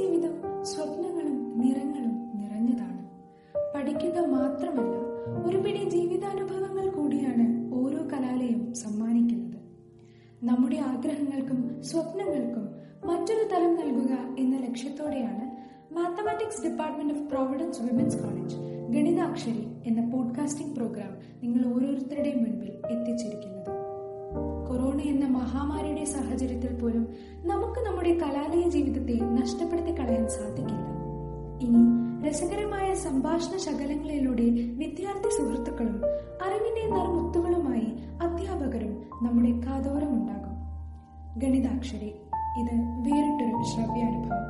ജീവിതം സ്വപ്നങ്ങളും നിറങ്ങളും നിറഞ്ഞതാണ്. പഠിക്കുക മാത്രമല്ല ഒരു പിടി ജീവിതാനുഭവങ്ങൾ കൂടിയാണ് ഓരോ കലാലയം സമ്മാനിക്കുന്നത്. നമ്മുടെ ആഗ്രഹങ്ങൾക്കും സ്വപ്നങ്ങൾക്കും മറ്റൊരു തലം നൽകുക എന്ന ലക്ഷ്യത്തോടെയാണ് mathematics department of Providence women's college Ganithakshari എന്ന പോഡ്കാസ്റ്റിംഗ് പ്രോഗ്രാം നിങ്ങൾ ഓരോരുത്തരുടെയും മുൻപിൽ എത്തിച്ചിരിക്കുന്നത്. കൊറോണ എന്ന മഹാമാരിയുടെ സാഹചര്യത്തിൽ പോലും നമുക്ക് നമ്മുടെ കലാലയ ജീവിതത്തെ നഷ്ടപ്പെടുത്തി കളയാൻ സാധിക്കില്ല. ഇനി രസകരമായ സംഭാഷണ ശകലങ്ങളിലൂടെ വിദ്യാർത്ഥി സുഹൃത്തുക്കളും അറിവിന്റെ നർമുത്തുകളുമായി അധ്യാപകരും നമ്മുടെ കാതോരം ഉണ്ടാകും. ഗണിതാക്ഷരി ഇത് വേറിട്ടൊരു ശ്രവ്യാനുഭവം.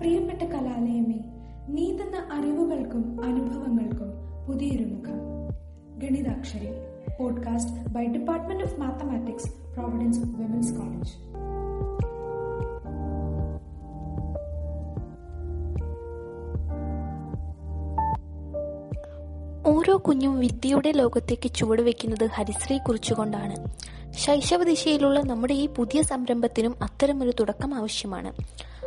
പ്രിയപ്പെട്ട കലാലയമേ നീ തന്ന അറിവുകൾക്കും അനുഭവങ്ങൾക്കും പുതിയൊരു മുഖം. Ganithakshari podcast by department of mathematics Providence women's college ഓരോ കുഞ്ഞും വിദ്യയുടെ ലോകത്തേക്ക് ചുവടുവെക്കുന്നത് ഹരിശ്രീ കുറിച്ചുകൊണ്ടാണ്. ശൈശവ ദിശയിലുള്ള നമ്മുടെ ഈ പുതിയ സംരംഭത്തിനും അത്തരമൊരു തുടക്കം ആവശ്യമാണ്.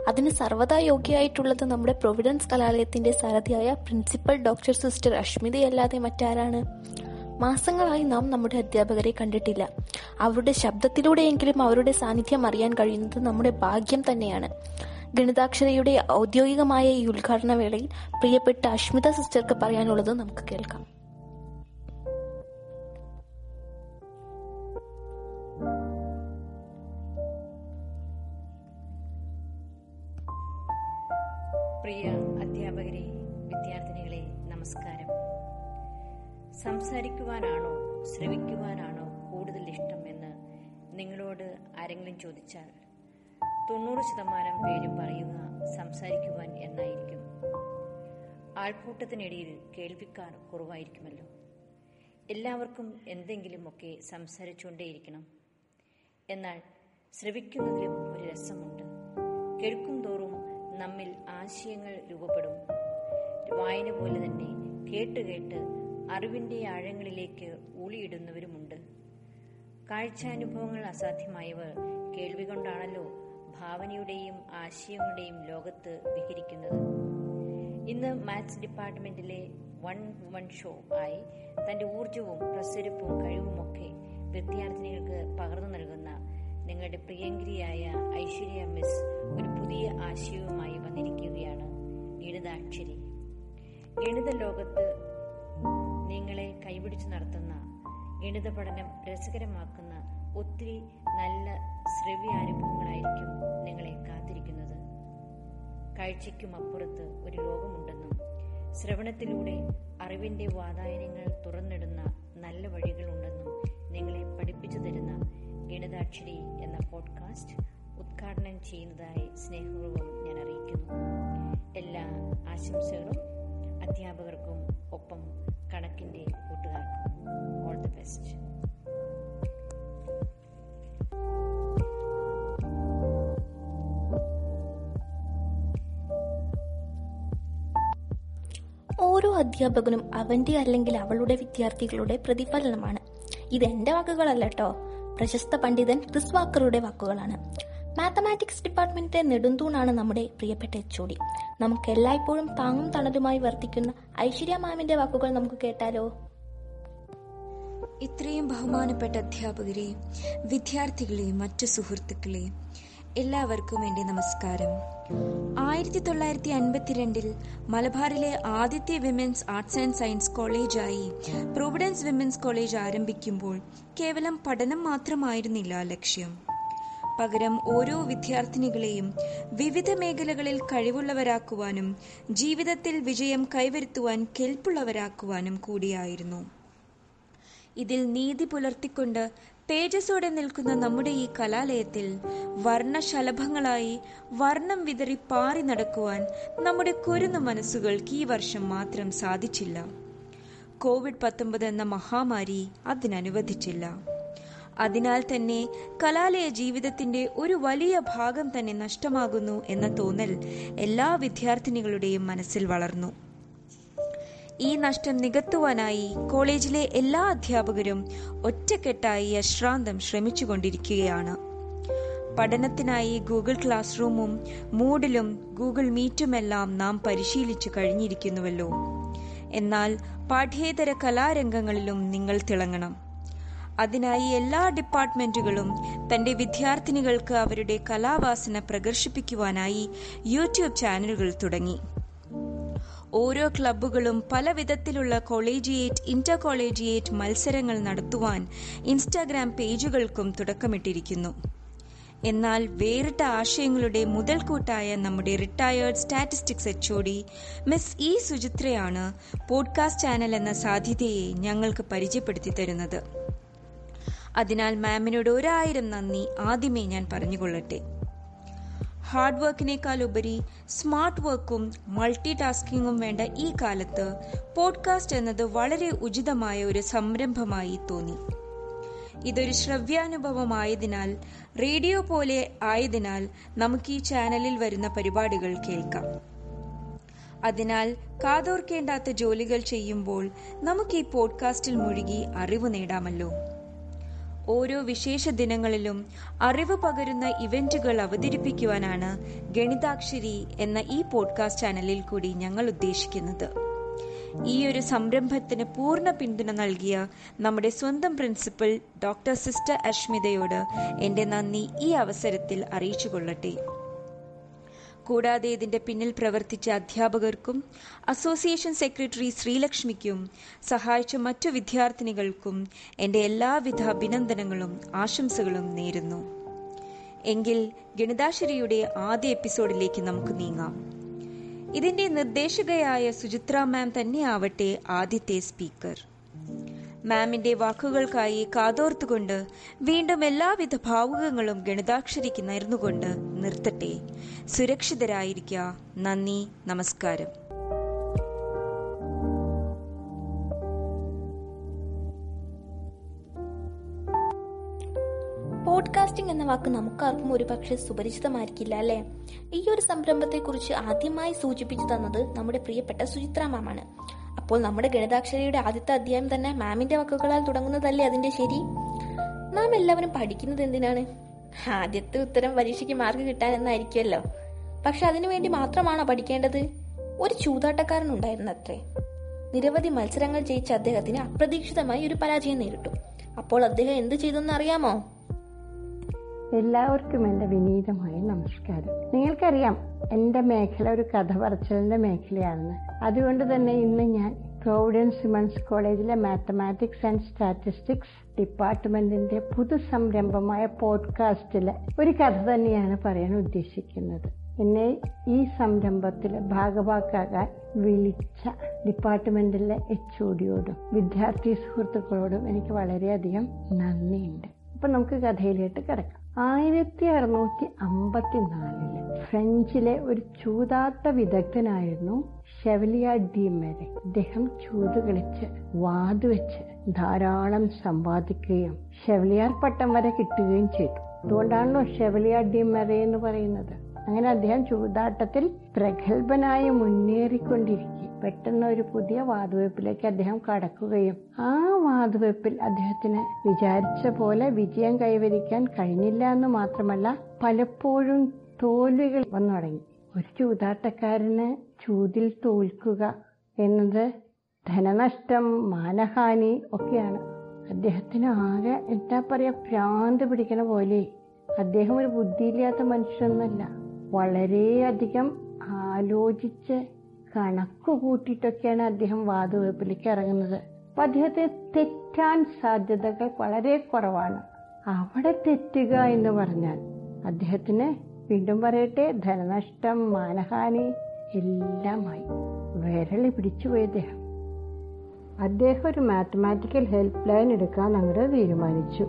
അതിന് സർവതാ യോഗ്യയായിട്ടുള്ളത് നമ്മുടെ പ്രൊവിഡൻസ് കലാലയത്തിന്റെ സാരഥിയായ പ്രിൻസിപ്പൽ ഡോക്ടർ സിസ്റ്റർ അഷ്മിതയല്ലാതെ മറ്റാരാണ്? മാസങ്ങളായി നാം നമ്മുടെ അധ്യാപകരെ കണ്ടിട്ടില്ല. അവരുടെ ശബ്ദത്തിലൂടെയെങ്കിലും അവരുടെ സാന്നിധ്യം അറിയാൻ കഴിയുന്നത് നമ്മുടെ ഭാഗ്യം തന്നെയാണ്. ഗണിതാക്ഷരയുടെ ഔദ്യോഗികമായ ഈ ഉദ്ഘാടന വേളയിൽ പ്രിയപ്പെട്ട അഷ്മിത സിസ്റ്റർക്ക് പറയാനുള്ളത് നമുക്ക് കേൾക്കാം. സംസാരിക്കുവാനാണോ ശ്രവിക്കുവാനാണോ കൂടുതൽ ഇഷ്ടം എന്ന് നിങ്ങളോട് ആരെങ്കിലും ചോദിച്ചാൽ തൊണ്ണൂറ് ശതമാനം പേരും പറയുക സംസാരിക്കുവാൻ എന്നായിരിക്കും. ആൾക്കൂട്ടത്തിനിടയിൽ കേൾവിക്കാർ കുറവായിരിക്കുമല്ലോ. എല്ലാവർക്കും എന്തെങ്കിലുമൊക്കെ സംസാരിച്ചുകൊണ്ടേയിരിക്കണം. എന്നാൽ ശ്രവിക്കുന്നതിലും ഒരു രസമുണ്ട്. കേൾക്കും തോറും നമ്മിൽ ആശയങ്ങൾ രൂപപ്പെടും. വായന പോലെ തന്നെ കേട്ട് കേട്ട് അറിവിന്റെ ആഴങ്ങളിലേക്ക് ഊളിയിടുന്നവരുമുണ്ട്. കാഴ്ചാനുഭവങ്ങൾ അസാധ്യമായവർ കേൾവി കൊണ്ടാണല്ലോ ഭാവനയുടെയും ആശയങ്ങളുടെയും ലോകത്ത് വിഹരിക്കുന്നത്. ഇന്ന് മാത്സ് ഡിപ്പാർട്ട്മെന്റിലെ വൺ വൺ ഷോ ആയി തന്റെ ഊർജവും പ്രസരിപ്പും കഴിവുമൊക്കെ വിദ്യാർത്ഥിനികൾക്ക് പകർന്നു നൽകുന്ന നിങ്ങളുടെ പ്രിയങ്കരിയായ ഐശ്വര്യ മിസ് ഒരു പുതിയ ആശയവുമായി വന്നിരിക്കുകയാണ്. ഗണിതാക്ഷരി ഗണിത ലോകത്ത് നിങ്ങളെ കൈപിടിച്ചു നടത്തുന്ന ഗണിത പഠനം രസകരമാക്കുന്ന ഒത്തിരി നല്ല ശ്രവ്യ അനുഭവങ്ങളായിരിക്കും നിങ്ങളെ കാത്തിരിക്കുന്നത്. കാഴ്ചയ്ക്കും അപ്പുറത്ത് ഒരു ലോകമുണ്ടെന്നും ശ്രവണത്തിലൂടെ അറിവിന്റെ വാതായനങ്ങൾ തുറന്നിടുന്ന നല്ല വഴികളുണ്ടെന്നും നിങ്ങളെ പഠിപ്പിച്ചു തരുന്ന ഗണിതാക്ഷരി എന്ന പോഡ്കാസ്റ്റ് ഉദ്ഘാടനം ചെയ്യുന്നതായി സ്നേഹപൂർവം ഞാൻ അറിയിക്കുന്നു. എല്ലാ ആശംസകളും അധ്യാപകർക്കും ഒപ്പം ഓരോ അധ്യാപകനും അവന്റെ അല്ലെങ്കിൽ അവളുടെ വിദ്യാർത്ഥികളുടെ പ്രതിഫലനമാണ്. ഇത് എന്റെ വാക്കുകളല്ല കേട്ടോ പ്രശസ്ത പണ്ഡിതൻ ക്രിസ് വാക്കറുടെ വാക്കുകളാണ്. മാത്തമാറ്റിക്സ് ഡിപ്പാർട്ട്മെന്റിന്റെ നെടുന്തൂണാണ് നമ്മുടെ പ്രിയപ്പെട്ട എച്ച് നമുക്ക് എല്ലായ്പ്പോഴും താങ്ങും തണലുമായി വർത്തിക്കുന്ന ഐശ്വര്യ മാമിന്റെ വാക്കുകൾ നമുക്ക് കേട്ടാലോ? ഇത്രയും ബഹുമാനപ്പെട്ട അധ്യാപകരെയും വിദ്യാർത്ഥികളെയും മറ്റു സുഹൃത്തുക്കളെയും എല്ലാവർക്കും എന്റെ നമസ്കാരം. ആയിരത്തി തൊള്ളായിരത്തി അൻപത്തിരണ്ടിൽ മലബാറിലെ ആദ്യത്തെ വിമൻസ് ആർട്സ് ആൻഡ് സയൻസ് കോളേജായി പ്രൊവിഡൻസ് വിമൻസ് കോളേജ് ആരംഭിക്കുമ്പോൾ കേവലം പഠനം മാത്രമായിരുന്നില്ല ലക്ഷ്യം. പകരം ഓരോ വിദ്യാർത്ഥിനികളെയും വിവിധ മേഖലകളിൽ കഴിവുള്ളവരാക്കുവാനും ജീവിതത്തിൽ വിജയം കൈവരുത്തുവാൻ കെൽപ്പുള്ളവരാക്കുവാനും കൂടിയായിരുന്നു. ഇതിൽ നീതി പുലർത്തിക്കൊണ്ട് തേജസ്സോടെ നിൽക്കുന്ന നമ്മുടെ ഈ കലാലയത്തിൽ വർണശലഭങ്ങളായി വർണം വിതറി പാറി നടക്കുവാൻ നമ്മുടെ കുരുന്ന മനസ്സുകൾക്ക് ഈ വർഷം മാത്രം സാധിച്ചില്ല. കോവിഡ് പത്തൊമ്പത് എന്ന മഹാമാരി അതിനനുവദിച്ചില്ല. അതിനാൽ തന്നെ കലാലയ ജീവിതത്തിന്റെ ഒരു വലിയ ഭാഗം തന്നെ നഷ്ടമാകുന്നു എന്ന തോന്നൽ എല്ലാ വിദ്യാർത്ഥിനികളുടെയും മനസ്സിൽ വളർന്നു. ഈ നഷ്ടം നികത്തുവാനായി കോളേജിലെ എല്ലാ അധ്യാപകരും ഒറ്റക്കെട്ടായി അശ്രാന്തം ശ്രമിച്ചുകൊണ്ടിരിക്കുകയാണ്. പഠനത്തിനായി ഗൂഗിൾ ക്ലാസ് റൂമും മൂഡിലും ഗൂഗിൾ മീറ്റുമെല്ലാം നാം പരിശീലിച്ചു കഴിഞ്ഞിരിക്കുന്നുവല്ലോ. എന്നാൽ പാഠ്യേതര കലാരംഗങ്ങളിലും നിങ്ങൾ തിളങ്ങണം. അതിനായി എല്ലാ ഡിപ്പാർട്ട്മെന്റുകളും തന്റെ വിദ്യാർത്ഥിനികൾക്ക് അവരുടെ കലാവാസന പ്രകർഷിപ്പിക്കുവാനായി യൂട്യൂബ് ചാനലുകൾ തുടങ്ങി. ഓരോ ക്ലബ്ബുകളും പല വിധത്തിലുള്ള കോളേജിയേറ്റ് ഇന്റർ കോളേജിയേറ്റ് മത്സരങ്ങൾ നടത്തുവാൻ ഇൻസ്റ്റാഗ്രാം പേജുകൾക്കും തുടക്കമിട്ടിരിക്കുന്നു. എന്നാൽ വേറിട്ട ആശയങ്ങളുടെ മുതൽക്കൂട്ടായ നമ്മുടെ retired statistics H miss E സുചിത്രയാണ് podcast channel എന്ന സാധ്യതയെ ഞങ്ങൾക്ക് പരിചയപ്പെടുത്തി തരുന്നത്. അതിനാൽ മാമിനോട് ഒരായിരം നന്ദി. ആദ്യമേ ഞാൻ പറഞ്ഞുകൊള്ളട്ടെ. ഹാർഡ് വർക്കിനേക്കാൾ ഉപരി സ്മാർട്ട് വർക്കും മൾട്ടി ടാസ്കിങ്ങും വേണ്ട ഈ കാലത്ത് പോഡ്കാസ്റ്റ് എന്നത് വളരെ ഉചിതമായ ഒരു സംരംഭമായി തോന്നി. ഇതൊരു ശ്രവ്യാനുഭവമായതിനാൽ റേഡിയോ പോലെ ആയതിനാൽ നമുക്ക് ഈ ചാനലിൽ വരുന്ന പരിപാടികൾ കേൾക്കാം. അതിനാൽ കാതോർക്കേണ്ടാത്ത ജോലികൾ ചെയ്യുമ്പോൾ നമുക്ക് ഈ പോഡ്കാസ്റ്റിൽ മുഴുകി അറിവ് നേടാമല്ലോ. ഓരോ വിശേഷ ദിനങ്ങളിലും അറിവ് പകരുന്ന ഇവന്റുകൾ അവതരിപ്പിക്കുവാനാണ് ഗണിതാക്ഷരി എന്ന ഈ പോഡ്കാസ്റ്റ് ചാനലിൽ കൂടി ഞങ്ങൾ ഉദ്ദേശിക്കുന്നത്. ഈ ഒരു സംരംഭത്തിന് പൂർണ പിന്തുണ നൽകിയ നമ്മുടെ സ്വന്തം പ്രിൻസിപ്പൽ ഡോക്ടർ സിസ്റ്റർ അഷ്മിതയോട് എന്റെ നന്ദി ഈ അവസരത്തിൽ അറിയിച്ചുകൊള്ളട്ടെ കൂടാതെ ഇതിന്റെ പിന്നിൽ പ്രവർത്തിച്ച അധ്യാപകർക്കും അസോസിയേഷൻ സെക്രട്ടറി ശ്രീലക്ഷ്മിക്കും സഹായിച്ച മറ്റു വിദ്യാർത്ഥിനികൾക്കും എന്റെ എല്ലാവിധ അഭിനന്ദനങ്ങളും ആശംസകളും നേരുന്നു. എങ്കിൽ ഗണിതാശ്വരിയുടെ ആദ്യ എപ്പിസോഡിലേക്ക് നമുക്ക് നീങ്ങാം. ഇതിന്റെ നിർദ്ദേശകയായ സുചിത്ര മാം തന്നെയാവട്ടെ ആദ്യത്തെ സ്പീക്കർ. മാമിന്റെ വാക്കുകൾക്കായി കാതോർത്തുകൊണ്ട് വീണ്ടും എല്ലാവിധ ഭാവുകങ്ങളും ഗണിതാക്ഷരിക്ക് നേർന്നുകൊണ്ട് നിർത്തട്ടെ. സുരക്ഷിതരായിരിക്കുക നന്ദി. നമസ്കാരം. പോഡ്കാസ്റ്റിംഗ് എന്ന വാക്ക് നമുക്കാർക്കും ഒരു പക്ഷെ സുപരിചിതമായിരിക്കില്ല അല്ലേ? ഈ ഒരു സംരംഭത്തെ കുറിച്ച് ആദ്യമായി സൂചിപ്പിച്ചു തന്നത് നമ്മുടെ പ്രിയപ്പെട്ട സുചിത്ര മാമാണ്. അപ്പോൾ നമ്മുടെ ഗണിതാക്ഷരയുടെ ആദ്യത്തെ അധ്യായം തന്നെ മാമിന്റെ വാക്കുകളാൽ തുടങ്ങുന്നതല്ലേ അതിന്റെ ശരി? നാം എല്ലാവരും പഠിക്കുന്നത് എന്തിനാണ്? ആദ്യത്തെ ഉത്തരം പരീക്ഷയ്ക്ക് മാർക്ക് കിട്ടാൻ എന്നായിരിക്കുമല്ലോ പക്ഷെ അതിനു വേണ്ടി മാത്രമാണോ പഠിക്കേണ്ടത്? ഒരു ചൂതാട്ടക്കാരൻ ഉണ്ടായിരുന്നു അത്രേ നിരവധി മത്സരങ്ങൾ ജയിച്ച അദ്ദേഹത്തിന് അപ്രതീക്ഷിതമായി ഒരു പരാജയം നേരിട്ടു. അപ്പോൾ അദ്ദേഹം എന്ത് ചെയ്തെന്ന് അറിയാമോ എല്ലാവർക്കും എന്റെ വിനീതമായ നമസ്കാരം. നിങ്ങൾക്കറിയാം എന്റെ മേഖല ഒരു കഥ പറച്ചിലിന്റെ മേഖലയാണെന്ന്. അതുകൊണ്ട് തന്നെ ഇന്ന് ഞാൻ പ്രോവിഡൻസ് വിമൻസ് കോളേജിലെ മാത്തമാറ്റിക്സ് ആൻഡ് സ്റ്റാറ്റിസ്റ്റിക്സ് ഡിപ്പാർട്ട്മെന്റിന്റെ പുതു സംരംഭമായ പോഡ്കാസ്റ്റിലെ ഒരു കഥ തന്നെയാണ് പറയാൻ ഉദ്ദേശിക്കുന്നത്. എന്നെ ഈ സംരംഭത്തിൽ ഭാഗവാക്കാകാൻ വിളിച്ച ഡിപ്പാർട്ട്മെന്റിലെ എച്ച് ഒ ഡിയോടും വിദ്യാർത്ഥി സുഹൃത്തുക്കളോടും എനിക്ക് വളരെയധികം നന്ദിയുണ്ട്. അപ്പം നമുക്ക് കഥയിലേക്ക് കിടക്കാം. ആയിരത്തി അറുന്നൂറ്റി അമ്പത്തിനാലിൽ ഫ്രഞ്ചിലെ ഒരു ചൂതാട്ട വിദഗ്ധനായിരുന്നു ഷെവലിയ ഡി മെറെ അദ്ദേഹം ചൂത് കളിച്ച് വാതുവെച്ച് ധാരാളം സമ്പാദിക്കുകയും ഷെവലിയാർ പട്ടം വരെ കിട്ടുകയും ചെയ്തു. അതുകൊണ്ടാണല്ലോ ഷെവലിയ ഡി മെറെ എന്ന് പറയുന്നത്. അങ്ങനെ അദ്ദേഹം ചൂതാട്ടത്തിൽ പ്രഗത്ഭനായി മുന്നേറിക്കൊണ്ടിരിക്കും. പെട്ടെന്ന് ഒരു പുതിയ വാതുവെപ്പിലേക്ക് അദ്ദേഹം കടക്കുകയും ആ വാതുവെപ്പിൽ അദ്ദേഹത്തിന് വിചാരിച്ച പോലെ വിജയം കൈവരിക്കാൻ കഴിഞ്ഞില്ല എന്ന് മാത്രമല്ല പലപ്പോഴും തോൽവികൾ വന്നു തുടങ്ങി. ഒരു ചൂതാട്ടക്കാരന് ചൂതിൽ തോൽക്കുക എന്നത് ധനനഷ്ടം മാനഹാനി ഒക്കെയാണ്. അദ്ദേഹത്തിന് ആകെ എന്താ പറയാ ഭ്രാന്ത് പിടിക്കണ പോലെ അദ്ദേഹം ഒരു ബുദ്ധിയില്ലാത്ത മനുഷ്യനൊന്നല്ല വളരെയധികം ആലോചിച്ച് കണക്ക് കൂട്ടിയിട്ടൊക്കെയാണ് അദ്ദേഹം വാതുവെപ്പിലേക്ക് ഇറങ്ങുന്നത്. അപ്പം അദ്ദേഹത്തിന് തെറ്റാൻ സാധ്യതകൾ വളരെ കുറവാണ്. അവിടെ തെറ്റുക എന്ന് പറഞ്ഞാൽ അദ്ദേഹത്തിന് വീണ്ടും പറയട്ടെ ധനനഷ്ടം മാനഹാനി എല്ലാമായി വിരളി പിടിച്ചുപോയി അദ്ദേഹം. അദ്ദേഹം ഒരു മാത്തമാറ്റിക്കൽ ഹെൽപ്പ് ലൈൻ എടുക്കാൻ അങ്ങോട്ട് തീരുമാനിച്ചു.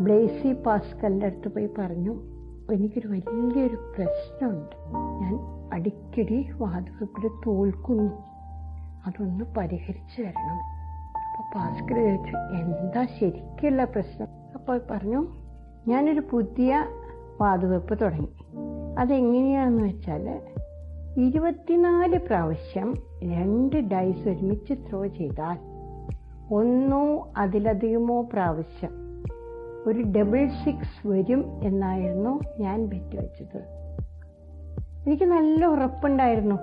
ബ്ലേസി പാസ്കലിന്റെ അടുത്ത് പോയി പറഞ്ഞു എനിക്കൊരു വലിയൊരു പ്രശ്നമുണ്ട്. ഞാൻ അടിക്കടി വാതുവെപ്പിൽ തോൽക്കുന്നു. അതൊന്ന് പരിഹരിച്ചു തരണം. അപ്പൊ ഭാസ്കർ ചോദിച്ചു എന്താ ശരിക്കുള്ള പ്രശ്നം? അപ്പോൾ പറഞ്ഞു ഞാനൊരു പുതിയ വാതുവെപ്പ് തുടങ്ങി. അതെങ്ങനെയാണെന്ന് വെച്ചാൽ ഇരുപത്തിനാല് പ്രാവശ്യം രണ്ട് ഡൈസ് ഒരുമിച്ച് ത്രോ ചെയ്താൽ ഒന്നോ അതിലധികമോ പ്രാവശ്യം ഒരു ഡബിൾ സിക്സ് വരും എന്നായിരുന്നു ഞാൻ ബെറ്റ് വെച്ചത് എനിക്ക് നല്ല ഉറപ്പുണ്ടായിരുന്നു.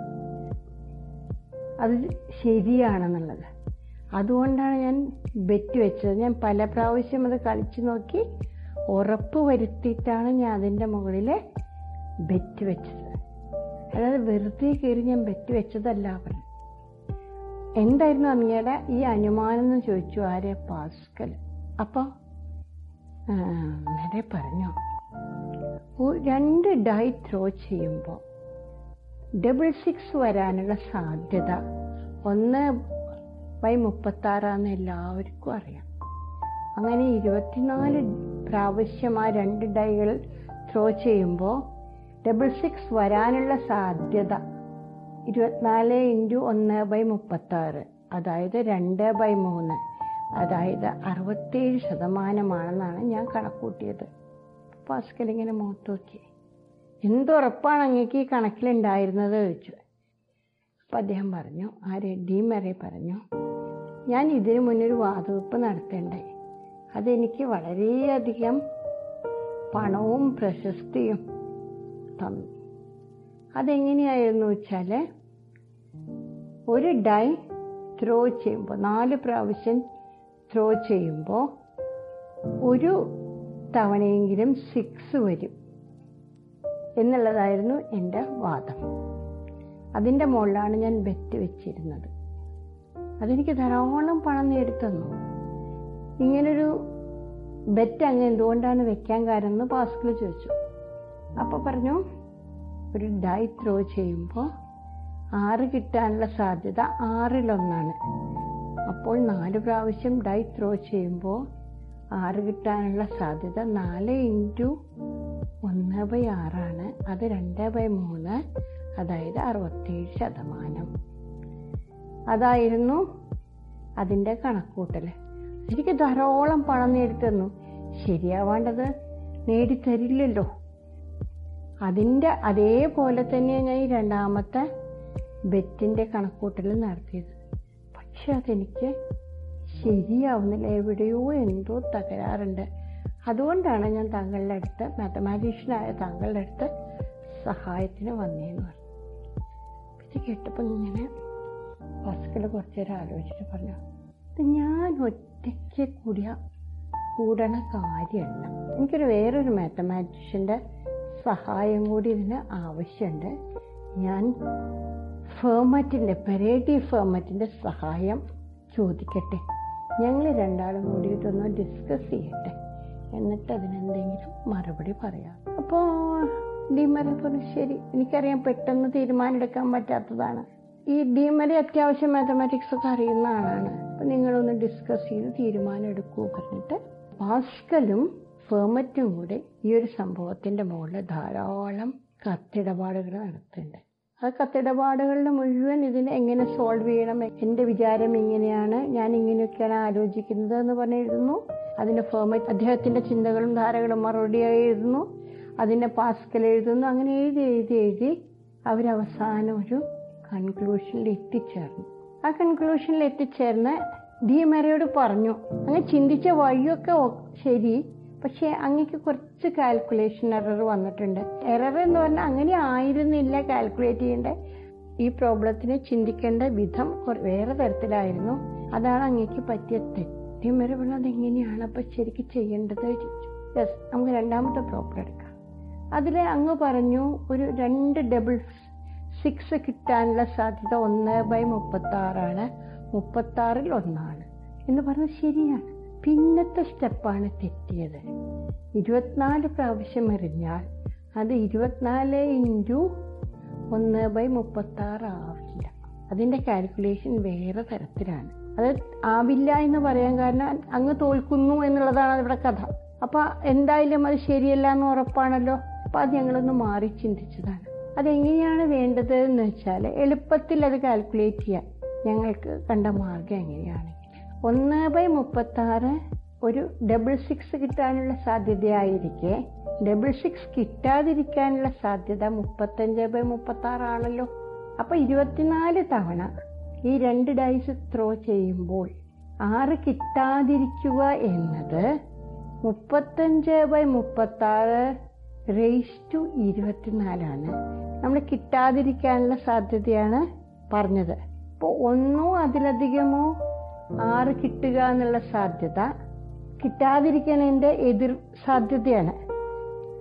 അത് ശരിയാണെന്നുള്ളത്. അതുകൊണ്ടാണ് ഞാൻ ബെറ്റ് വെച്ചത് ഞാൻ പല പ്രാവശ്യം അത് കളിച്ചു നോക്കി ഉറപ്പ് വരുത്തിയിട്ടാണ് ഞാൻ അതിന്റെ മുകളിൽ ബെറ്റ് വെച്ചത് അതായത് വെറുതെ കയറി ഞാൻ ബെറ്റ് വെച്ചതല്ല പറഞ്ഞു എന്തായിരുന്നു അങ്ങയുടെ ഈ അനുമാനം എന്ന് ചോദിച്ചു ആരെ? പാസ്കൽ. അപ്പോൾ നേരെ പറഞ്ഞു. രണ്ട് ഡൈ ത്രോ ചെയ്യുമ്പോൾ ഡബിൾ സിക്സ് വരാനുള്ള സാധ്യത ഒന്ന് ബൈ മുപ്പത്താറാന്ന് എല്ലാവർക്കും അറിയാം. അങ്ങനെ ഇരുപത്തിനാല് പ്രാവശ്യം ആ രണ്ട് ഡൈകൾ ത്രോ ചെയ്യുമ്പോൾ ഡബിൾ സിക്സ് വരാനുള്ള സാധ്യത ഇരുപത്തിനാല് ഇന്റു ഒന്ന് ബൈ മുപ്പത്താറ് അതായത് രണ്ട് ബൈ മൂന്ന്. അതായത് അറുപത്തേഴ് ശതമാനമാണെന്നാണ് ഞാൻ കണക്കൂട്ടിയത്. ഭാസ്കർ ഇങ്ങനെ മുഖത്ത് നോക്കി. എന്തുറപ്പാണ് അങ്ങേക്ക് ഈ കണക്കിലുണ്ടായിരുന്നത് ചോദിച്ചു. അപ്പം അദ്ദേഹം പറഞ്ഞു ആ റെഡ്ഡി മെറെ പറഞ്ഞു ഞാൻ ഇതിനു മുന്നൊരു വാതുവെപ്പ് നടത്തേണ്ടേ? അതെനിക്ക് വളരെയധികം പണവും പ്രശസ്തിയും തന്നു. അതെങ്ങനെയായിരുന്നു വെച്ചാൽ ഒരു ഡൈ ത്രോ ചെയ്യുമ്പോൾ നാല് പ്രാവശ്യം ത്രോ ചെയ്യുമ്പോൾ ഒരു തവണയെങ്കിലും സിക്സ് വരും. എന്നുള്ളതായിരുന്നു എന്റെ വാദം. അതിന്റെ മുകളിലാണ് ഞാൻ ബെറ്റ് വെച്ചിരുന്നത്. അതെനിക്ക് ധാരാളം പണം നേടിത്തന്നു. ഇങ്ങനൊരു ബെറ്റ് അങ്ങ് എന്തുകൊണ്ടാണ് വെക്കാൻ കാരണം എന്ന് പാസ്കിൽ ചോദിച്ചു. അപ്പോൾ പറഞ്ഞു ഒരു ഡൈ ത്രോ ചെയ്യുമ്പോൾ ആറ് കിട്ടാനുള്ള സാധ്യത ആറിലൊന്നാണ്. അപ്പോൾ നാല് പ്രാവശ്യം ഡൈ ത്രോ ചെയ്യുമ്പോൾ ആറ് കിട്ടാനുള്ള സാധ്യത നാല് ഇന്റു ഒന്ന് ബൈ ആറാണ്. അത് രണ്ട് ബൈ മൂന്ന് അതായത് അറുപത്തേഴ് ശതമാനം. അതായിരുന്നു അതിന്റെ കണക്കൂട്ടൽ. എനിക്ക് ധാരാളം പണം നേടിത്തന്നു ശരിയാവേണ്ടത് നേടിത്തരില്ലല്ലോ. അതിന്റെ അതേപോലെ തന്നെയാണ് ഞാൻ ഈ രണ്ടാമത്തെ ബെറ്റിന്റെ കണക്കൂട്ടൽ നടത്തിയത്. പക്ഷെ അതെനിക്ക് ശരിയാവുന്നില്ല. എവിടെയോ എന്തോ തകരാറുണ്ട്. അതുകൊണ്ടാണ് ഞാൻ താങ്കളുടെ അടുത്ത് മാത്തമാറ്റീഷ്യനായ താങ്കളുടെ അടുത്ത് സഹായത്തിന് വന്നേന്ന് പറഞ്ഞു ഇത് കേട്ടപ്പോൾ ഇങ്ങനെ ബസ്കിൽ കുറച്ച് നേരം ആലോചിച്ചിട്ട് പറഞ്ഞു ഇത് ഞാൻ ഒറ്റയ്ക്ക് കൂടിയ കൂടണ കാര്യമല്ല. എനിക്കൊരു വേറൊരു മാത്തമാറ്റീഷ്യന്റെ സഹായം കൂടി ഇതിന് ആവശ്യമുണ്ട്. ഞാൻ ഫേമറ്റിന്റെ പെരേറ്റീവ് ഫേമറ്റിന്റെ സഹായം ചോദിക്കട്ടെ. ഞങ്ങൾ രണ്ടാളും കൂടിയിട്ടൊന്ന് ഡിസ്കസ് ചെയ്യട്ടെ. എന്നിട്ട് അതിനെന്തെങ്കിലും മറുപടി പറയാം. അപ്പോൾ ഡിമറെ പറഞ്ഞു ശരി എനിക്കറിയാം പെട്ടെന്ന് തീരുമാനമെടുക്കാൻ പറ്റാത്തതാണ്. ഈ ഡിമറി അത്യാവശ്യം മാത്തമാറ്റിക്സ് ഒക്കെ അറിയുന്ന ആളാണ്. അപ്പം നിങ്ങളൊന്ന് ഡിസ്കസ് ചെയ്ത് തീരുമാനം എടുക്കൂ പറഞ്ഞിട്ട് പാസ്കലും ഫേമറ്റും കൂടെ ഈ ഒരു സംഭവത്തിന്റെ മുകളിൽ ധാരാളം കത്തിടപാടുകൾ നടത്തുന്നുണ്ട്. ആ കത്തിടപാടുകളിൽ മുഴുവൻ ഇതിനെ എങ്ങനെ സോൾവ് ചെയ്യണം? എന്റെ വിചാരം ഇങ്ങനെയാണ്. ഞാൻ ഇങ്ങനെയൊക്കെയാണ് ആലോചിക്കുന്നത് എന്ന് പറഞ്ഞിരുന്നു. അതിന് ഫേമറ്റ് അദ്ദേഹത്തിന്റെ ചിന്തകളും ധാരകളും മറുപടിയായി എഴുതുന്നു അതിന്റെ പാസ്കൽ എഴുതുന്നു. അങ്ങനെ എഴുതി എഴുതി എഴുതി അവരവസാനം ഒരു കൺക്ലൂഷനിൽ എത്തിച്ചേർന്നു. ആ കൺക്ലൂഷനിൽ എത്തിച്ചേർന്ന് ഡി മെറയോട് പറഞ്ഞു അങ്ങനെ ചിന്തിച്ച വഴിയൊക്കെ ശരി. പക്ഷേ അങ്ങക്ക് കുറച്ച് കാൽക്കുലേഷൻ എറർ വന്നിട്ടുണ്ട്. എറർ എന്ന് പറഞ്ഞാൽ അങ്ങനെ ആയിരുന്നില്ല കാൽക്കുലേറ്റ് ചെയ്യേണ്ട. ഈ പ്രോബ്ലത്തിനെ ചിന്തിക്കേണ്ട വിധം വേറെ തരത്തിലായിരുന്നു. അതാണ് അങ്ങക്ക് പറ്റിയ തെറ്റി പറഞ്ഞാൽ പറഞ്ഞു അതെങ്ങനെയാണ് അപ്പം ശരിക്കും ചെയ്യേണ്ടത് യെസ് നമുക്ക് രണ്ടാമത്തെ പ്രോബ്ലം എടുക്കാം. അതിൽ അങ്ങ് പറഞ്ഞു ഒരു രണ്ട് ഡബിൾ സിക്സ് കിട്ടാനുള്ള സാധ്യത ഒന്ന് ബൈ മുപ്പത്തി ആറാണ് മുപ്പത്തി ആറിൽ ഒന്നാണ്. എന്ന് പറഞ്ഞാൽ ശരിയാണ്. പിന്നത്തെ സ്റ്റെപ്പാണ് തെറ്റിയത്. ഇരുപത്തിനാല് പ്രാവശ്യം എറിഞ്ഞാൽ അത് ഇരുപത്തിനാല് ഇന്റു ഒന്ന് ബൈ മുപ്പത്താറ് ആവില്ല. അതിന്റെ കാൽക്കുലേഷൻ വേറെ തരത്തിലാണ്. അത് ആവില്ല എന്ന് പറയാൻ കാരണം അങ്ങ് തോൽക്കുന്നു എന്നുള്ളതാണ് ഇവിടെ കഥ. അപ്പോൾ എന്തായാലും അത് ശരിയല്ല എന്ന് ഉറപ്പാണല്ലോ? അപ്പം അത് ഞങ്ങളൊന്ന് മാറി ചിന്തിച്ചതാണ്. അതെങ്ങനെയാണ് വേണ്ടത് എന്ന് വെച്ചാൽ എളുപ്പത്തിൽ അത് കാൽക്കുലേറ്റ് ചെയ്യാൻ ഞങ്ങൾക്ക് കണ്ട മാർഗം എങ്ങനെയാണെങ്കിൽ ഒന്ന് ബൈ മുപ്പത്താറ് ഒരു ഡബിൾ സിക്സ് കിട്ടാനുള്ള സാധ്യതയായിരിക്കെ. ഡബിൾ സിക്സ് കിട്ടാതിരിക്കാനുള്ള സാധ്യത മുപ്പത്തഞ്ച് ബൈ മുപ്പത്താറാണല്ലോ അപ്പോൾ അപ്പൊ ഇരുപത്തിനാല് തവണ ഈ രണ്ട് ഡൈസ് ത്രോ ചെയ്യുമ്പോൾ ആറ് കിട്ടാതിരിക്കുക എന്നത് മുപ്പത്തഞ്ച് ബൈ മുപ്പത്താറ് റേസ് ടു ഇരുപത്തിനാലാണ് നമ്മൾ കിട്ടാതിരിക്കാനുള്ള സാധ്യതയാണ് പറഞ്ഞത്. അപ്പോൾ ഒന്നോ അതിലധികമോ ആറ് കിട്ടുക എന്നുള്ള സാധ്യത. കിട്ടാതിരിക്കുന്നതിന്റെ എതിർ സാധ്യതയാണ്.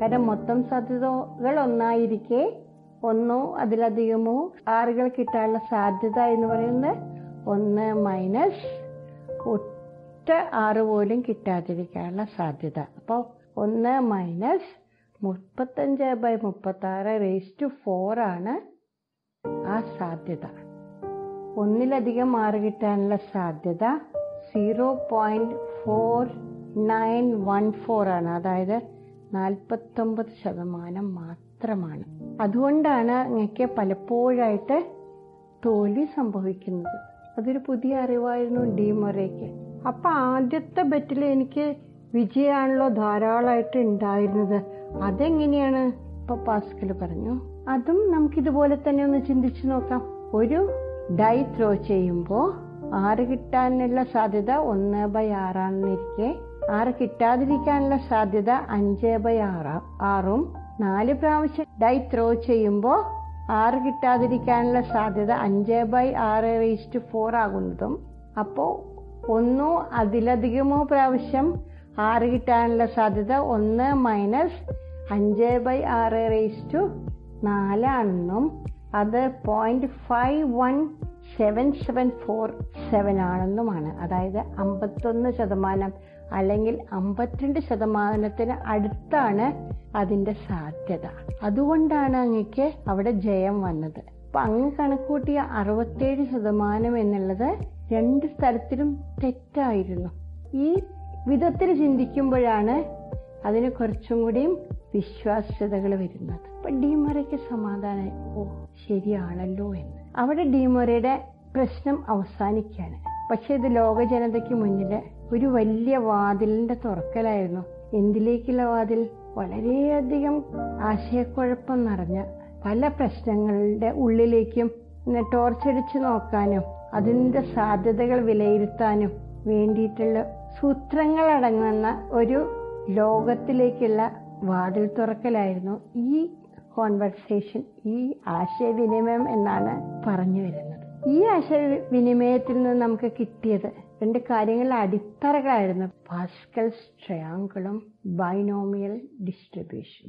കാരണം മൊത്തം സാധ്യതകൾ ഒന്നായിരിക്കെ ഒന്നോ അതിലധികമോ ആറുകൾ കിട്ടാനുള്ള സാധ്യത എന്ന് പറയുന്നത് ഒന്ന് മൈനസ് ഒറ്റ ആറ് പോലും കിട്ടാതിരിക്കാനുള്ള സാധ്യത. അപ്പോൾ ഒന്ന് മൈനസ് മുപ്പത്തഞ്ച് ബൈ മുപ്പത്താറ് റേസ് ടു ഫോർ ആണ് ആ സാധ്യത. ഒന്നിലധികം മാറി കിട്ടാനുള്ള സാധ്യത zero point four nine one four ആണ്. അതായത് നാൽപ്പത്തൊമ്പത് ശതമാനം മാത്രമാണ്. അതുകൊണ്ടാണ് അങ്ങക്ക് പലപ്പോഴായിട്ട് തോൽവി സംഭവിക്കുന്നത്. അതൊരു പുതിയ അറിവായിരുന്നു ഡിമൊറയ്ക്ക് അപ്പൊ ആദ്യത്തെ ബെറ്റിൽ എനിക്ക് വിജയമാണല്ലോ ധാരാളമായിട്ട് ഉണ്ടായിരുന്നത്. അതെങ്ങനെയാണ്? ഇപ്പൊ പാസ്കൽ പറഞ്ഞു. അതും നമുക്കിതുപോലെ തന്നെ ഒന്ന് ചിന്തിച്ചു നോക്കാം. ഒരു ഡൈ ത്രോ ചെയ്യുമ്പോൾ ആറ് കിട്ടാനുള്ള സാധ്യത ഒന്ന് ബൈ ആറാണെന്നിരിക്കെ ആറ് കിട്ടാതിരിക്കാനുള്ള സാധ്യത അഞ്ച് ബൈ ആറ് ആറും നാല് പ്രാവശ്യം ഡൈ ത്രോ ചെയ്യുമ്പോൾ ആറ് കിട്ടാതിരിക്കാനുള്ള സാധ്യത അഞ്ച് ബൈ ആറ് വേസ്റ്റ് ഫോർ ആകുന്നതും. അപ്പോൾ ഒന്നോ അതിലധികമോ പ്രാവശ്യം ആറ് കിട്ടാനുള്ള സാധ്യത ഒന്ന് മൈനസ് അഞ്ച് ബൈ ആറ് റേസ് ടു നാലാണെന്നും അത് point five one seven seven four seven ആണെന്നുമാണ്. അതായത് അമ്പത്തൊന്ന് ശതമാനം അല്ലെങ്കിൽ അമ്പത്തിരണ്ട് ശതമാനത്തിന് അടുത്താണ് അതിന്റെ സാധ്യത. അതുകൊണ്ടാണ് അങ്ങക്ക് അവിടെ ജയം വന്നത്. അപ്പൊ അങ്ങ് കണക്കൂട്ടിയ അറുപത്തേഴ് ശതമാനം എന്നുള്ളത് രണ്ട് സ്ഥലത്തിലും തെറ്റായിരുന്നു. ഈ വിധത്തിൽ ചിന്തിക്കുമ്പോഴാണ് അതിന് കുറച്ചും കൂടിയും വിശ്വാസ്യതകൾ വരുന്നത്. അപ്പൊ ഡിമോറയ്ക്ക് സമാധാനം ഓ ശരിയാണല്ലോ എന്ന്. അവിടെ ഡിമോറയുടെ പ്രശ്നം അവസാനിക്കുകയാണ്. പക്ഷെ ഇത് ലോക ജനതയ്ക്ക് മുന്നിൽ ഒരു വലിയ വാതിലിന്റെ തുറക്കലായിരുന്നു. എന്തിലേക്കുള്ള വാതിൽ? വളരെയധികം ആശയക്കുഴപ്പം നിറഞ്ഞ പല പ്രശ്നങ്ങളുടെ ഉള്ളിലേക്കും ടോർച്ചടിച്ച് നോക്കാനും അതിന്റെ സാധ്യതകൾ വിലയിരുത്താനും വേണ്ടിയിട്ടുള്ള സൂത്രങ്ങളടങ്ങുന്ന ഒരു ലോകത്തിലേക്കുള്ള വാതിൽ തുറക്കലായിരുന്നു ഈ കോൺവെർസേഷൻ ഈ ആശയവിനിമയം എന്നാണ് പറഞ്ഞു വരുന്നത്. ഈ ആശയവിനിമയത്തിൽ നിന്ന് നമുക്ക് കിട്ടിയത് രണ്ട് കാര്യങ്ങളുടെ അടിത്തറകളായിരുന്നു. പാസ്കൽ ട്രയാങ്കിളും ബൈനോമിയൽ ഡിസ്ട്രിബ്യൂഷൻ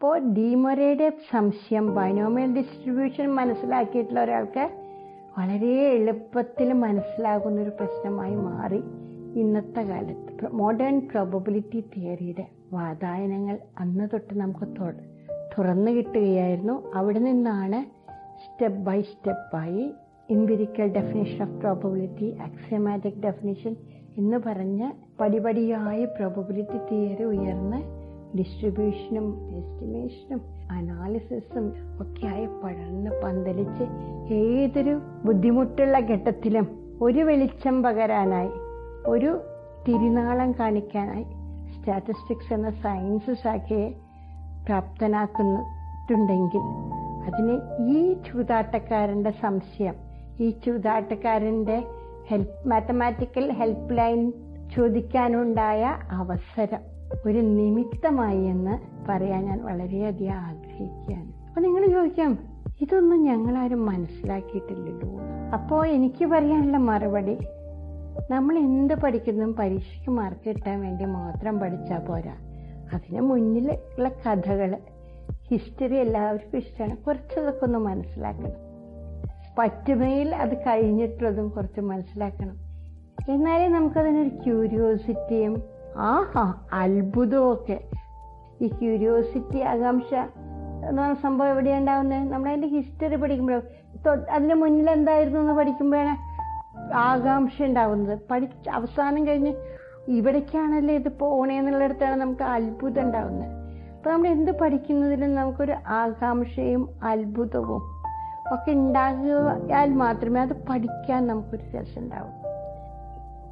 ഇപ്പോൾ ഡീമൊരയുടെ സംശയം ബൈനോമിയൽ ഡിസ്ട്രിബ്യൂഷൻ മനസ്സിലാക്കിയിട്ടുള്ള ഒരാൾക്ക് വളരെ എളുപ്പത്തിൽ മനസ്സിലാകുന്ന ഒരു പ്രശ്നമായി മാറി ഇന്നത്തെ കാലത്ത്. മോഡേൺ പ്രോബബിലിറ്റി തിയറിയുടെ വാതായനങ്ങൾ അന്ന് തൊട്ട് നമുക്ക് തുറന്നു കിട്ടുകയായിരുന്നു. അവിടെ നിന്നാണ് step by സ്റ്റെപ്പായി empirical definition of probability axiomatic definition എന്ന് പറഞ്ഞ് പടിപടിയായി പ്രോബബിലിറ്റി തിയറി ഉയർന്ന് ഡിസ്ട്രിബ്യൂഷനും എസ്റ്റിമേഷനും അനാലിസിസും ഒക്കെയായി പടർന്ന് പന്തലിച്ച് ഏതൊരു ബുദ്ധിമുട്ടുള്ള ഘട്ടത്തിലും ഒരു വെളിച്ചം പകരാനായി ഒരു തിരുനാളം കാണിക്കാനായി സ്റ്റാറ്റിസ്റ്റിക്സ് എന്ന സയൻസ് ശാഖയെ പ്രാപ്തനാക്കുന്നുണ്ടെങ്കിൽ അതിന് ഈ ചൂതാട്ടക്കാരന്റെ സംശയം ഈ ചൂതാട്ടക്കാരന്റെ ഹെൽപ്പ് മാത്തമാറ്റിക്കൽ ഹെൽപ്പ് ലൈൻ ചോദിക്കാനുണ്ടായ അവസരം ഒരു നിമിത്തമായി എന്ന് പറയാൻ ഞാൻ വളരെയധികം ആഗ്രഹിക്കുകയാണ്. അപ്പോൾ നിങ്ങൾ ചോദിക്കാം ഇതൊന്നും ഞങ്ങളാരും മനസ്സിലാക്കിയിട്ടില്ലല്ലോ. അപ്പോൾ എനിക്ക് പറയാനുള്ള മറുപടി നമ്മൾ എന്ത് പഠിക്കുന്നതും പരീക്ഷയ്ക്ക് മാർക്ക് കിട്ടാൻ വേണ്ടി മാത്രം പഠിച്ചാൽ പോരാ. അതിന് മുന്നിലുള്ള കഥകൾ ഹിസ്റ്ററി എല്ലാവർക്കും ഇഷ്ടമാണ് കുറച്ചതൊക്കെ ഒന്ന് മനസ്സിലാക്കണം. പറ്റുമെങ്കിൽ അത് കഴിഞ്ഞിട്ടുള്ളതും കുറച്ച് മനസ്സിലാക്കണം. എന്നാലേ നമുക്കതിനൊരു ക്യൂരിയോസിറ്റിയും ആഹാ അത്ഭുതവും ഒക്കെ ഈ ക്യൂരിയോസിറ്റി ആകാംക്ഷ എന്ന് പറഞ്ഞ സംഭവം എവിടെയാണ് ഉണ്ടാവുന്നത്? നമ്മളതിന്റെ ഹിസ്റ്ററി പഠിക്കുമ്പോഴോ? അതിന് മുന്നിൽ എന്തായിരുന്നു എന്ന് പഠിക്കുമ്പോഴാണ് ആകാംക്ഷ ഉണ്ടാവുന്നത് പഠിച്ച് അവസാനം കഴിഞ്ഞ് ഇവിടേക്കാണല്ലേ ഇത് പോണേന്നുള്ളിടത്താണ് നമുക്ക് അത്ഭുതം ഉണ്ടാവുന്നത് അപ്പോൾ നമ്മൾ എന്ത് പഠിക്കുന്നതിലും നമുക്കൊരു ആകാംക്ഷയും അത്ഭുതവും ഒക്കെ ഉണ്ടാകിയാൽ മാത്രമേ അത് പഠിക്കാൻ നമുക്കൊരു രസം ഉണ്ടാവും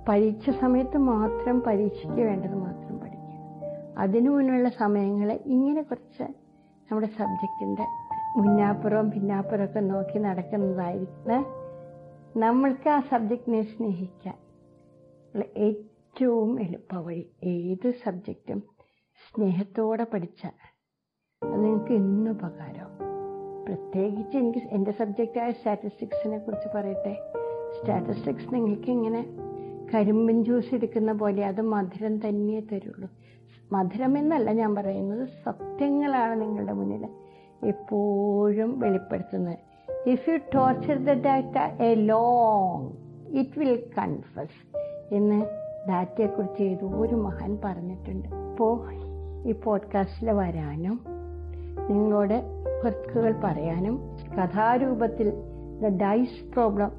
പരീക്ഷ സമയത്ത് മാത്രം പരീക്ഷയ്ക്ക് വേണ്ടത് മാത്രം പഠിക്കുക. അതിനു മുന്നുള്ള സമയങ്ങൾ ഇങ്ങനെ കുറച്ച് നമ്മുടെ സബ്ജക്റ്റിന്റെ മുന്നാപ്പുറവും പിന്നാപ്പുറവും ഒക്കെ നോക്കി നടക്കുന്നതായിരിക്കും. നമ്മൾക്ക് ആ സബ്ജക്റ്റിനെ സ്നേഹിക്കാൻ ഏറ്റവും എളുപ്പവഴി ഏത് സബ്ജക്റ്റും സ്നേഹത്തോടെ പഠിച്ചാൽ അത് നിങ്ങൾക്ക് ഇന്ന് ഉപകാരം പ്രത്യേകിച്ച് എനിക്ക് എന്റെ സബ്ജക്റ്റായ സ്റ്റാറ്റിസ്റ്റിക്സിനെ കുറിച്ച് പറയട്ടെ. സ്റ്റാറ്റിസ്റ്റിക്സ് നിങ്ങൾക്ക് ഇങ്ങനെ കരിമ്പിൻ ജ്യൂസ് എടുക്കുന്ന പോലെ അത് മധുരം തന്നെ തരുള്ളൂ. മധുരം എന്നല്ല ഞാൻ പറയുന്നത് സത്യങ്ങളാണ് നിങ്ങളുടെ മുന്നിൽ എപ്പോഴും വെളിപ്പെടുത്തുന്നത്. You torture the data a long it will confuse എന്ന് ഡാറ്റയെക്കുറിച്ച് ഏതോ ഒരു മഹാൻ പറഞ്ഞിട്ടുണ്ട്. അപ്പോൾ ഈ പോഡ്കാസ്റ്റിൽ വരാനും നിങ്ങളോട് വർക്കുകൾ പറയാനും കഥാരൂപത്തിൽ ദ ഡൈസ് പ്രോബ്ലം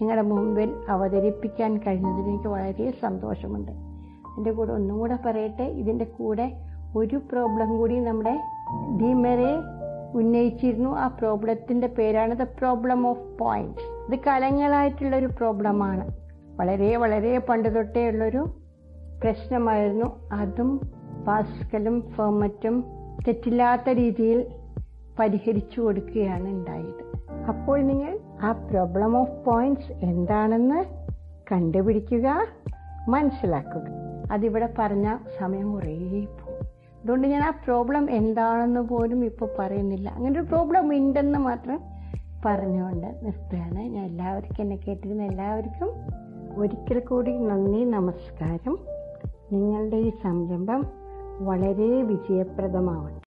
നിങ്ങളുടെ മുമ്പിൽ അവതരിപ്പിക്കാൻ കഴിഞ്ഞതിൽ എനിക്ക് വളരെ സന്തോഷമുണ്ട്. എന്റെ കൂടെ ഒന്നും കൂടെ പറയട്ടെ. ഇതിന്റെ കൂടെ ഒരു പ്രോബ്ലം കൂടി നമ്മുടെ ഡിമെറെ ഉന്നയിച്ചിരുന്നു. ആ പ്രോബ്ലത്തിന്റെ പേരാണ് ദ പ്രോബ്ലം ഓഫ് പോയിന്റ്സ് ഇത് കലങ്ങളായിട്ടുള്ളൊരു പ്രോബ്ലമാണ്. വളരെ വളരെ പണ്ട് തൊട്ടേ ഉള്ളൊരു പ്രശ്നമായിരുന്നു. അതും പാസ്കലും ഫെർമറ്റും തെറ്റില്ലാത്ത രീതിയിൽ പരിഹരിച്ചു കൊടുക്കുകയാണ് ഉണ്ടായത്. അപ്പോൾ നിങ്ങൾ ആ പ്രോബ്ലം ഓഫ് പോയിന്റ്സ് എന്താണെന്ന് കണ്ടുപിടിക്കുക മനസ്സിലാക്കുക. അതിവിടെ പറഞ്ഞ സമയം കുറേ അതുകൊണ്ട് ഞാൻ ആ പ്രോബ്ലം എന്താണെന്ന് പോലും ഇപ്പോൾ പറയുന്നില്ല. അങ്ങനെ ഒരു പ്രോബ്ലം ഉണ്ടെന്ന് മാത്രം പറഞ്ഞുകൊണ്ട് നിർത്തുകയാണ്. ഞാൻ എല്ലാവർക്കും എന്നെ കേട്ടിരുന്ന എല്ലാവർക്കും ഒരിക്കൽ കൂടി നന്ദി നമസ്കാരം. നിങ്ങളുടെ ഈ സംരംഭം വളരെ വിജയപ്രദമാവട്ടെ.